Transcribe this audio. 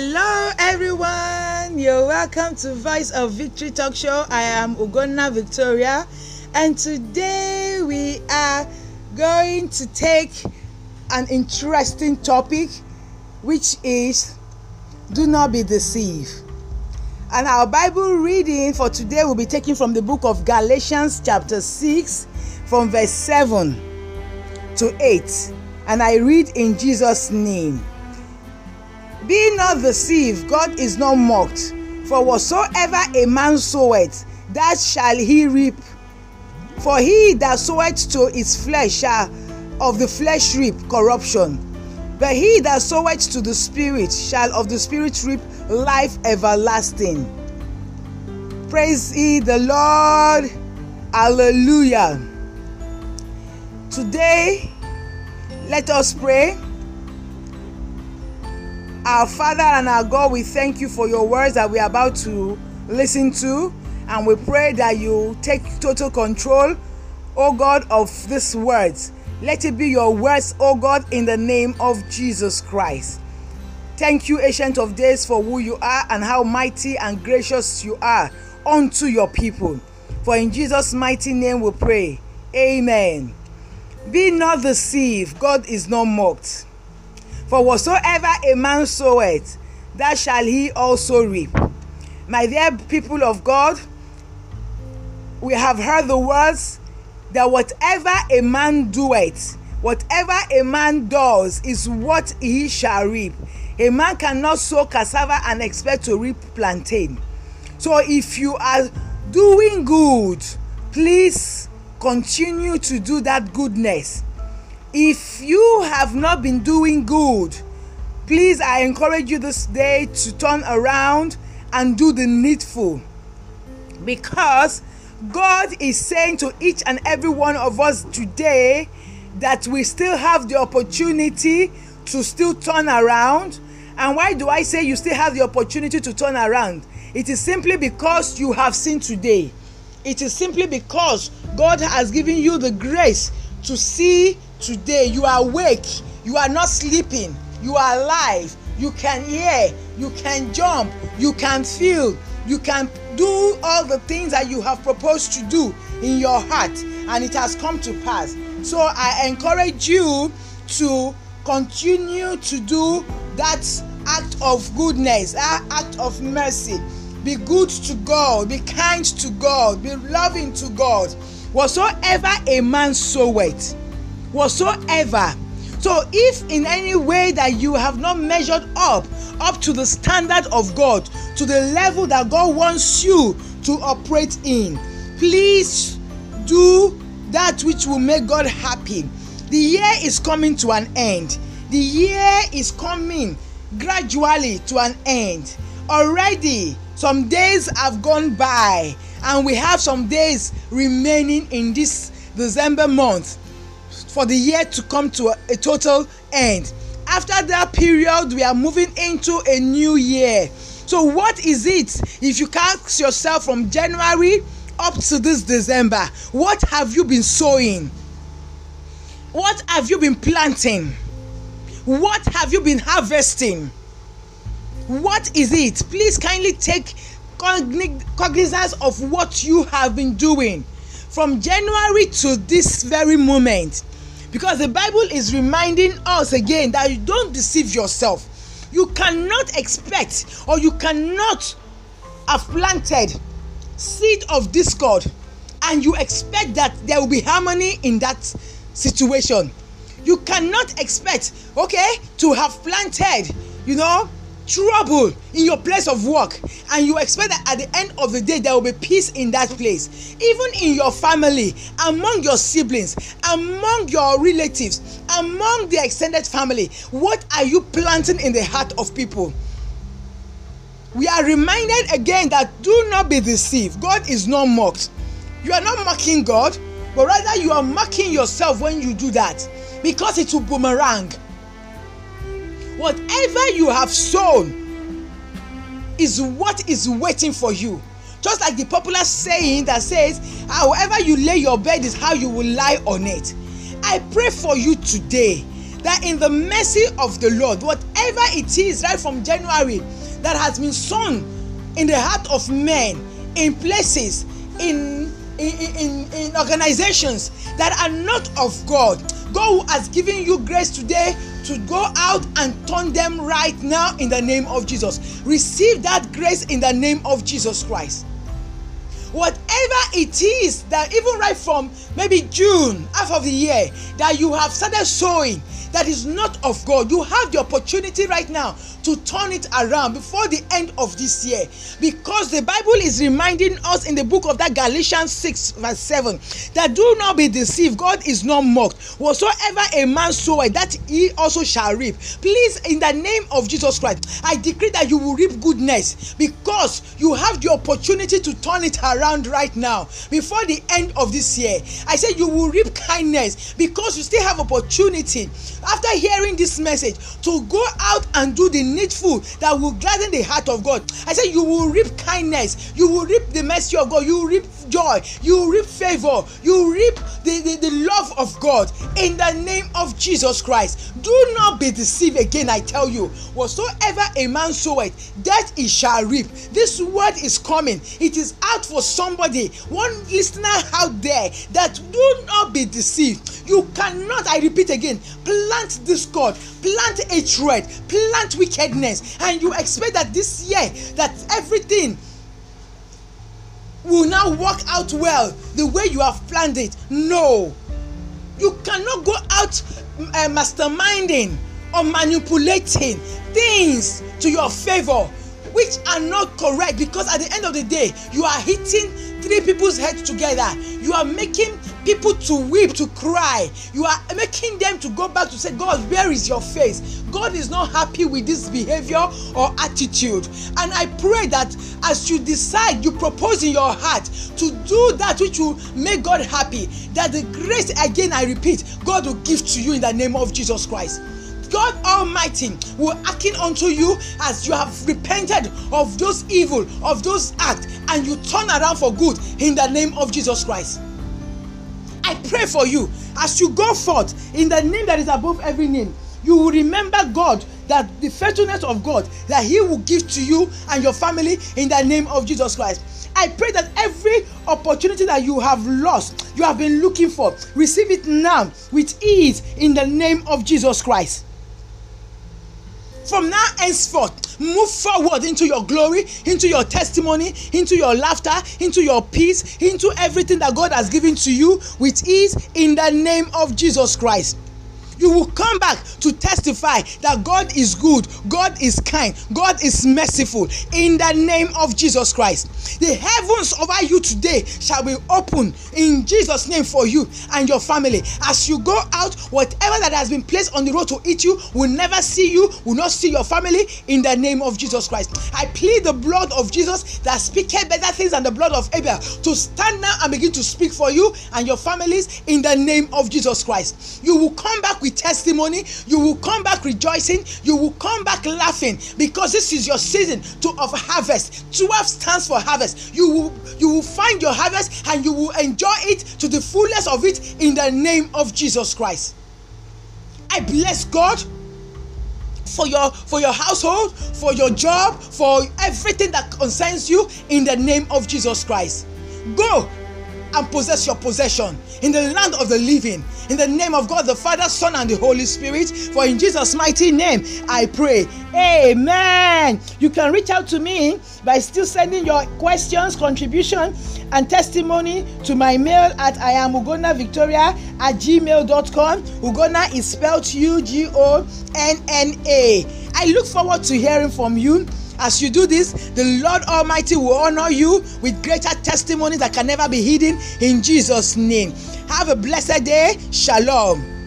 Hello, everyone. You're welcome to Voice of Victory Talk Show. I am Ugonna Victoria, and today we are going to take an interesting topic, which is do not be deceived. And our Bible reading for today will be taken from the book of Galatians, chapter 6, from verse 7 to 8. And I read in Jesus' name. Be not deceived, God is not mocked. For whatsoever a man soweth, that shall he reap. For he that soweth to his flesh shall of the flesh reap corruption. But he that soweth to the Spirit shall of the Spirit reap life everlasting. Praise ye the Lord. Hallelujah. Today, let us pray. Our Father and our God, we thank you for your words that we are about to listen to. And we pray that you take total control, O God, of these words. Let it be your words, O God, in the name of Jesus Christ. Thank you, Ancient of Days, for who you are and how mighty and gracious you are unto your people. For in Jesus' mighty name we pray. Amen. Be not deceived, God is not mocked. For whatsoever a man soweth, that shall he also reap. My dear people of God, we have heard the words that whatever a man doeth, whatever a man does, is what he shall reap. A man cannot sow cassava and expect to reap plantain. So if you are doing good, please continue to do that goodness. If you have not been doing good, please I encourage you this day to turn around and do the needful. Because God is saying to each and every one of us today that we still have the opportunity to still turn around. And why do I say you still have the opportunity to turn around? It is simply because you have seen today. It is simply because God has given you the grace to see today. You are awake. You are not sleeping. You are alive. You can hear. You can jump. You can feel. You can do all the things that you have proposed to do in your heart, and it has come to pass. So I encourage you to continue to do that act of goodness, that act of mercy. Be good to God, be kind to God, be loving to God. Whatsoever a man soweth, whatsoever. So if in any way that you have not measured up up to the standard of God, to the level that God wants you to operate in, please do that which will make God happy. The year is coming to an end. The year is coming gradually to an end. Already, some days have gone by, and we have some days remaining in this December month for the year to come to a, a total end. After that period, we are moving into a new year. So, what is it if you ask yourself from January up to this December? What have you been sowing? What have you been planting? What have you been harvesting? What is it? Please kindly take cognizance of what you have been doing from January to this very moment. Because the Bible is reminding us again that you don't deceive yourself. You cannot expect or you cannot have planted seed of discord and you expect that there will be harmony in that situation. You cannot expect, okay, to have planted, you know, trouble in your place of work and you expect that at the end of the day there will be peace in that place. Even in your family among your siblings among your relatives among the extended family what are you planting in the heart of people? We are reminded again that do not be deceived. God is not mocked. You are not mocking god but rather you are mocking yourself when you do that because it will boomerang whatever you have sown is what is waiting for you. Just like the popular saying that says ah, however you lay your bed is how you will lie on it. I pray for you today that in the mercy of the Lord, whatever it is right from January that has been sown in the heart of men, in places, in in, in, in organizations that are not of God, God has given you grace today to go out and turn them right now in the name of Jesus. Receive that grace in the name of Jesus Christ. Whatever it is that even right from maybe June, half of the year, that you have started sowing that is not of God, you have the opportunity right now to turn it around before the end of this year. Because the bible is reminding us in the book of that galatians 6 verse 7 that do not be deceived god is not mocked. Whatsoever a man soweth that he also shall reap. Please in the name of jesus christ i decree that you will reap goodness because you have the opportunity to turn it around right now. Before the end of this year i say you will reap kindness because you still have opportunity. After hearing this message to go out and do the needful that will gladden the heart of God. I said, You will reap kindness, you will reap the mercy of God, you will reap joy, you reap favor, you reap the, the, the love of God in the name of Jesus Christ. Do not be deceived again, I tell you. Whatsoever a man soweth, that he shall reap. This word is coming, it is out for somebody, one listener out there that do not be deceived. You cannot, I repeat again, plant discord, plant hatred, plant wickedness, and you expect that this year that everything will now work out well the way you have planned it. No, you cannot go out uh, masterminding or manipulating things to your favor which are not correct because at the end of the day you are hitting three people's heads together you are making people to weep to cry. You are making them to go back to say god where is your face? God is not happy with this behavior or attitude. And i pray that as you decide you propose in your heart to do that which will make god happy that the grace again i repeat god will give to you in the name of jesus christ. God Almighty will hearken unto you as you have repented of those evil, of those acts, and you turn around for good in the name of Jesus Christ. I pray for you as you go forth in the name that is above every name. You will remember God that the faithfulness of God that He will give to you and your family in the name of Jesus Christ. I pray that every opportunity that you have lost, you have been looking for, receive it now with ease in the name of Jesus Christ. From now henceforth, move forward into your glory, into your testimony, into your laughter, into your peace, into everything that God has given to you with ease in the name of Jesus Christ you will come back to testify that God is good, God is kind, God is merciful in the name of Jesus Christ. The heavens over you today shall be open in Jesus' name for you and your family. As you go out, whatever that has been placed on the road to eat you will never see you, will not see your family in the name of Jesus Christ. I plead the blood of Jesus that speaketh better things than the blood of Abel to stand now and begin to speak for you and your families in the name of Jesus Christ. You will come back with with testimony. You will come back rejoicing. You will come back laughing because this is your season to of harvest. 12 stands for harvest. You will you will find your harvest and you will enjoy it to the fullness of it in the name of Jesus Christ. I bless God for your for your household for your job for everything that concerns you in the name of jesus christ go and possess your possession in the land of the living. In the name of God, the Father, Son, and the Holy Spirit. For in Jesus' mighty name, I pray. Amen. You can reach out to me by still sending your questions, contribution, and testimony to my mail at I am Ugonna Victoria at gmail.com. Ugonna is spelled U G O N N A. I look forward to hearing from you. As you do this, the Lord Almighty will honor you with greater testimonies that can never be hidden in Jesus' name. Have a blessed day. Shalom.